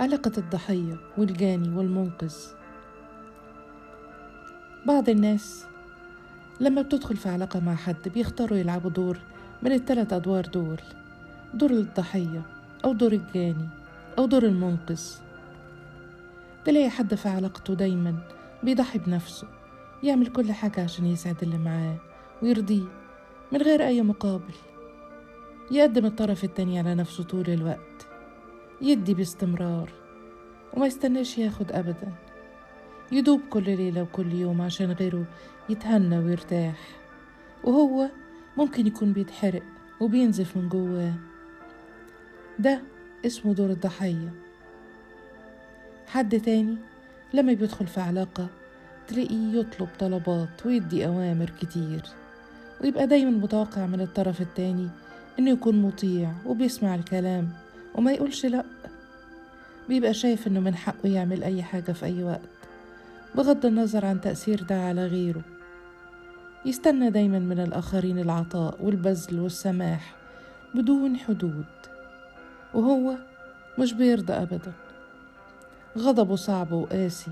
علاقة الضحية والجاني والمنقذ بعض الناس لما بتدخل في علاقة مع حد بيختاروا يلعبوا دور من الثلاث أدوار دول دور الضحية أو دور الجاني أو دور المنقذ تلاقي حد في علاقته دايما بيضحي بنفسه يعمل كل حاجة عشان يسعد اللي معاه ويرضيه من غير أي مقابل يقدم الطرف التاني على نفسه طول الوقت. يدي باستمرار وما يستناش ياخد أبدا. يدوب كل ليلة وكل يوم عشان غيره يتهنى ويرتاح. وهو ممكن يكون بيتحرق وبينزف من جواه. ده اسمه دور الضحية. حد تاني لما بيدخل في علاقة تلاقيه يطلب طلبات ويدي أوامر كتير. ويبقى دايما متوقع من الطرف التاني إنه يكون مطيع وبيسمع الكلام. وما يقولش لأ. بيبقى شايف إنه من حقه يعمل أي حاجة في أي وقت بغض النظر عن تأثير ده على غيره. يستنى دايما من الآخرين العطاء والبذل والسماح بدون حدود وهو مش بيرضى أبدا. غضبه صعب وقاسي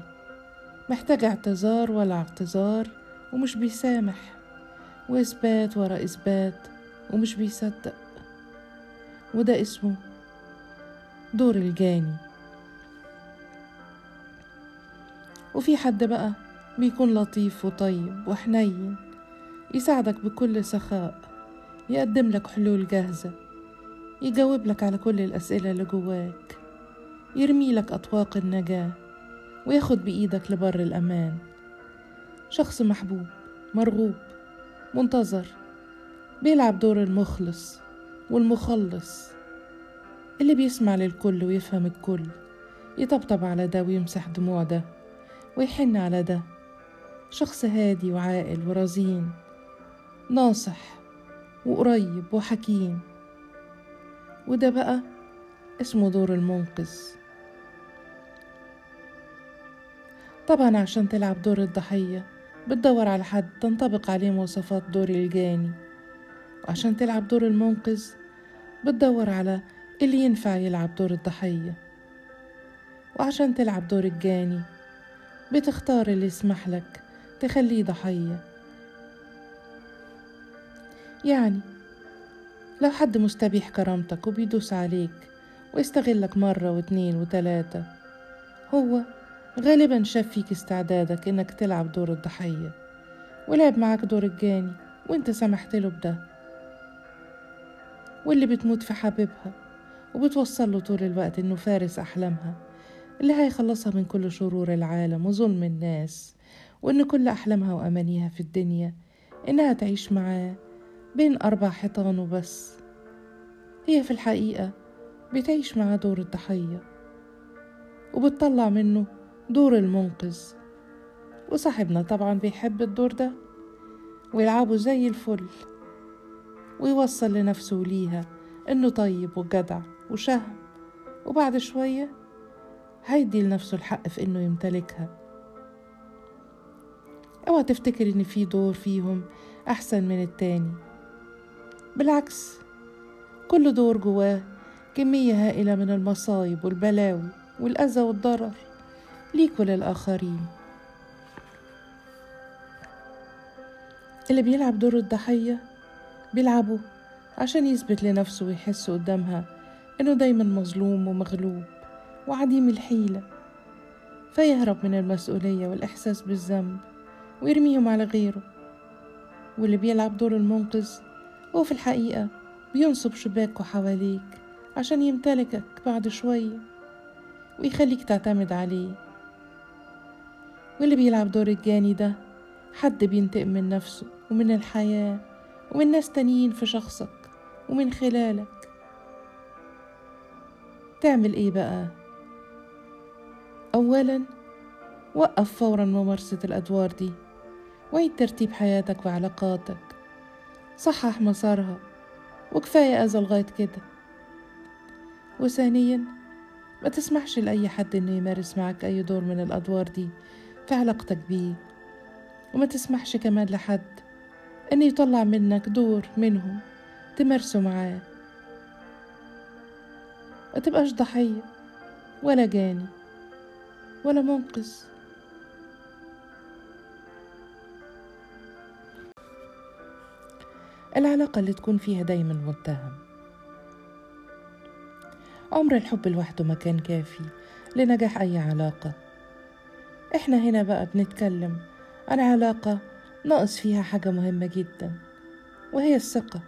محتاج اعتذار ولا اعتذار ومش بيسامح. وإثبات ورا إثبات ومش بيصدق. وده اسمه دور الجاني. وفي حد بقى بيكون لطيف وطيب وحنين يساعدك بكل سخاء يقدم لك حلول جاهزة يجاوب لك على كل الأسئلة اللي جواك يرمي لك أطواق النجاة وياخد بإيدك لبر الأمان. شخص محبوب مرغوب منتظر بيلعب دور المخلص والمخلص. اللي بيسمع للكل ويفهم الكل يطبطب على ده ويمسح دموع ده ويحن على ده. شخص هادي وعاقل ورزين ناصح وقريب وحكيم. وده بقى اسمه دور المنقذ. طبعا عشان تلعب دور الضحية بتدور على حد تنطبق عليه مواصفات دور الجاني. وعشان تلعب دور المنقذ بتدور على اللي ينفع يلعب دور الضحية. وعشان تلعب دور الجاني بتختار اللي يسمح لك تخليه ضحية. يعني لو حد مستبيح كرامتك وبيدوس عليك ويستغلك مرة واتنين وتلاتة هو غالبا شاف فيك استعدادك إنك تلعب دور الضحية. ولعب معاك دور الجاني وانت سمحت له بده. واللي بتموت في حبيبها. وبتوصل له طول الوقت إنه فارس أحلامها اللي هيخلصها من كل شرور العالم وظلم الناس وإن كل أحلامها وأمانيها في الدنيا إنها تعيش معاه بين أربع حيطان وبس. هي في الحقيقة بتعيش معاه دور الضحية وبتطلع منه دور المنقذ. وصاحبنا طبعا بيحب الدور ده ويلعبه زي الفل ويوصل لنفسه وليها إنه طيب وجدع. وشهم. وبعد شوية هيدي لنفسه الحق في إنه يمتلكها. أوعى تفتكر إن في دور فيهم أحسن من التاني. بالعكس كل دور جواه كمية هائلة من المصايب والبلاوي والأذى والضرر ليك وللآخرين. اللي بيلعب دور الضحية بيلعبه عشان يثبت لنفسه ويحس قدامها إنه دايما مظلوم ومغلوب وعديم الحيلة فيهرب من المسؤولية والإحساس بالذنب ويرميهم على غيره. واللي بيلعب دور المنقذ هو في الحقيقة بينصب شباكه حواليك عشان يمتلكك بعد شوية ويخليك تعتمد عليه. واللي بيلعب دور الجاني ده حد بينتقم من نفسه ومن الحياة ومن ناس تانيين في شخصك ومن خلالك. تعمل إيه بقى؟ اولا وقف فورا ممارسة الأدوار دي وعيد ترتيب حياتك وعلاقاتك. صحح مسارها وكفاية أذى لغاية كده. وثانيا ما تسمحش لأي حد إنه يمارس معك أي دور من الأدوار دي في علاقتك بيه. وما تسمحش كمان لحد إنه يطلع منك دور منهم تمارسه معاه. تبقاش ضحية ولا جاني ولا منقذ. العلاقة اللي تكون فيها دايما متهم. عمر الحب لوحده ما كان كافي لنجاح أي علاقة. إحنا هنا بقى بنتكلم عن علاقة ناقص فيها حاجة مهمة جدا وهي الثقة.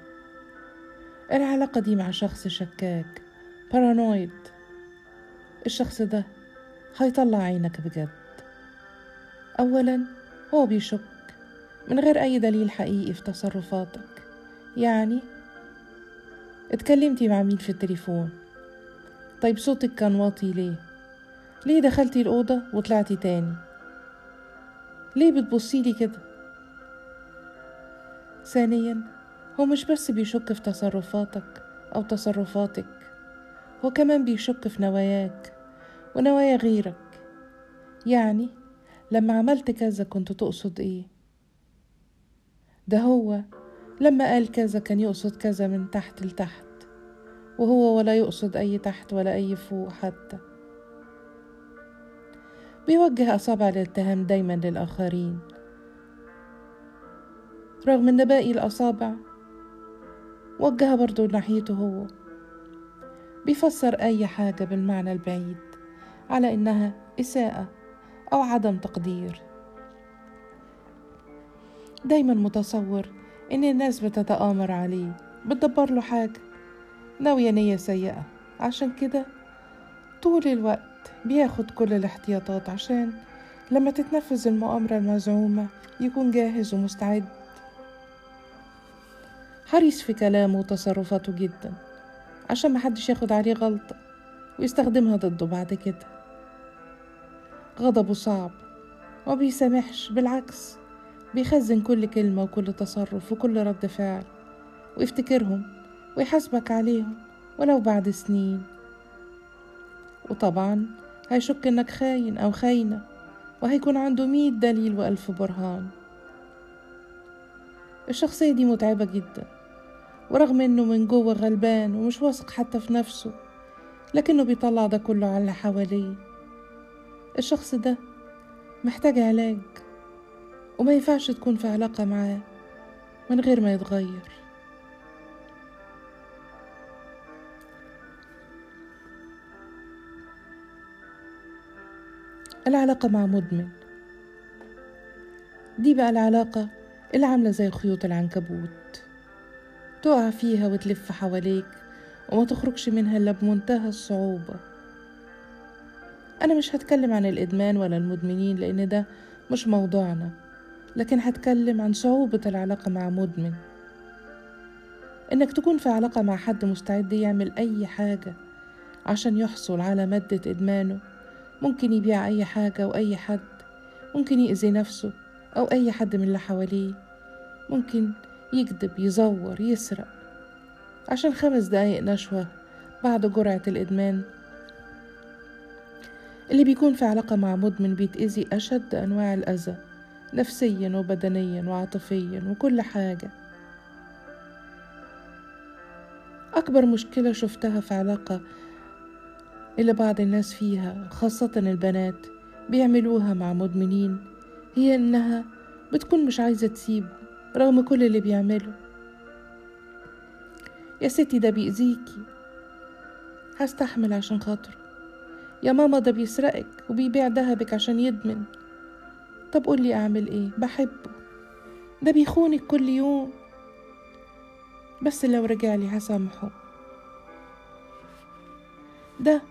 العلاقة دي مع شخص شكاك بارانويد الشخص ده هيطلع عينك بجد. أولا هو بيشك. من غير أي دليل حقيقي في تصرفاتك. يعني اتكلمتي مع مين في التليفون؟ طيب صوتك كان واطي ليه؟ ليه دخلتي الأوضة وطلعتي تاني؟ ليه بتبصيلي كده؟ ثانيا هو مش بس بيشك في تصرفاتك أو تصرفاتك. هو كمان بيشك في نواياك ونوايا غيرك. يعني لما عملت كذا كنت تقصد إيه؟ ده هو لما قال كذا كان يقصد كذا من تحت لتحت وهو ولا يقصد أي تحت ولا أي فوق حتى. بيوجه أصابع الاتهام دايما للآخرين. رغم إن باقي الأصابع وجهها برضو ناحيته هو. بيفسر أي حاجة بالمعنى البعيد على إنها إساءة أو عدم تقدير. دايما متصور إن الناس بتتآمر عليه بتدبر له حاجة ناوية نية سيئة. عشان كده طول الوقت بياخد كل الاحتياطات عشان لما تتنفذ المؤامرة المزعومة يكون جاهز ومستعد. حريص في كلامه وتصرفاته جدا. عشان محدش ياخد عليه غلطة ويستخدمها ضده بعد كده. غضبه صعب وبيسامحش بالعكس بيخزن كل كلمة وكل تصرف وكل رد فعل ويفتكرهم ويحاسبك عليهم ولو بعد سنين. وطبعا هيشك إنك خاين أو خاينة وهيكون عنده مية دليل وألف برهان. الشخصية دي متعبة جدا. ورغم إنه من جوه غلبان ومش واثق حتى في نفسه لكنه بيطلع ده كله على اللي حواليه. الشخص ده محتاج علاج وما ينفعش تكون في علاقة معاه من غير ما يتغير. العلاقة مع مدمن. دي بقى العلاقة اللي عاملة زي خيوط العنكبوت. تقع فيها وتلف حواليك وما تخرجش منها إلا بمنتهى الصعوبة. أنا مش هتكلم عن الإدمان ولا المدمنين لأن ده مش موضوعنا لكن هتكلم عن صعوبة العلاقة مع مدمن. إنك تكون في علاقة مع حد مستعد يعمل أي حاجة عشان يحصل على مادة إدمانه ممكن يبيع أي حاجة وأي حد ممكن يأذي نفسه أو أي حد من اللي حواليه ممكن يكذب يزور يسرق. عشان خمس دقايق نشوة بعد جرعة الإدمان. اللي بيكون في علاقة مع مدمن بيتأذي أشد أنواع الأذى نفسيا وبدنيا وعاطفيا وكل حاجة. أكبر مشكلة شفتها في علاقة اللي بعض الناس فيها خاصة البنات بيعملوها مع مدمنين هي إنها بتكون مش عايزة تسيب رغم كل اللي بيعمله. يا ستي ده بيأذيكي. هستحمل عشان خاطره. يا ماما ده بيسرقك وبيبيع دهبك عشان يدمن. طب قولي أعمل إيه؟ بحبه. ده بيخونك كل يوم. بس لو رجعلي هسامحه. ده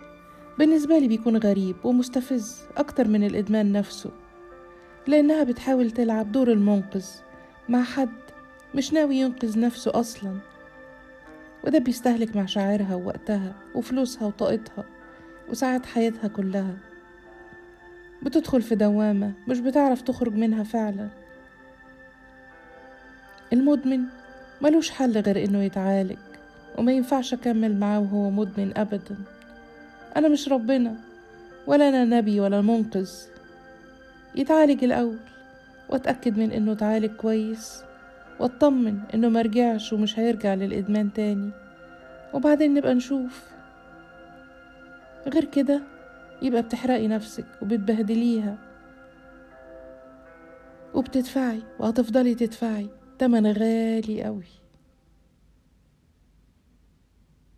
بالنسبة لي بيكون غريب ومستفز أكتر من الإدمان نفسه لأنها بتحاول تلعب دور المنقذ. مع حد مش ناوي ينقذ نفسه أصلا. وده بيستهلك مشاعرها ووقتها وفلوسها وطاقتها وساعات حياتها كلها. بتدخل في دوامة مش بتعرف تخرج منها فعلا. المدمن ملوش حل غير إنه يتعالج وما ينفعش أكمل معاه وهو مدمن ابدا. أنا مش ربنا ولا أنا نبي ولا منقذ. يتعالج الأول. واتأكد من إنه اتعالج كويس واطمن إنه مرجعش ومش هيرجع للإدمان تاني. وبعدين نبقى نشوف. غير كده يبقى بتحرقي نفسك وبتبهدليها. وبتدفعي وهتفضلي تدفعي تمن غالي قوي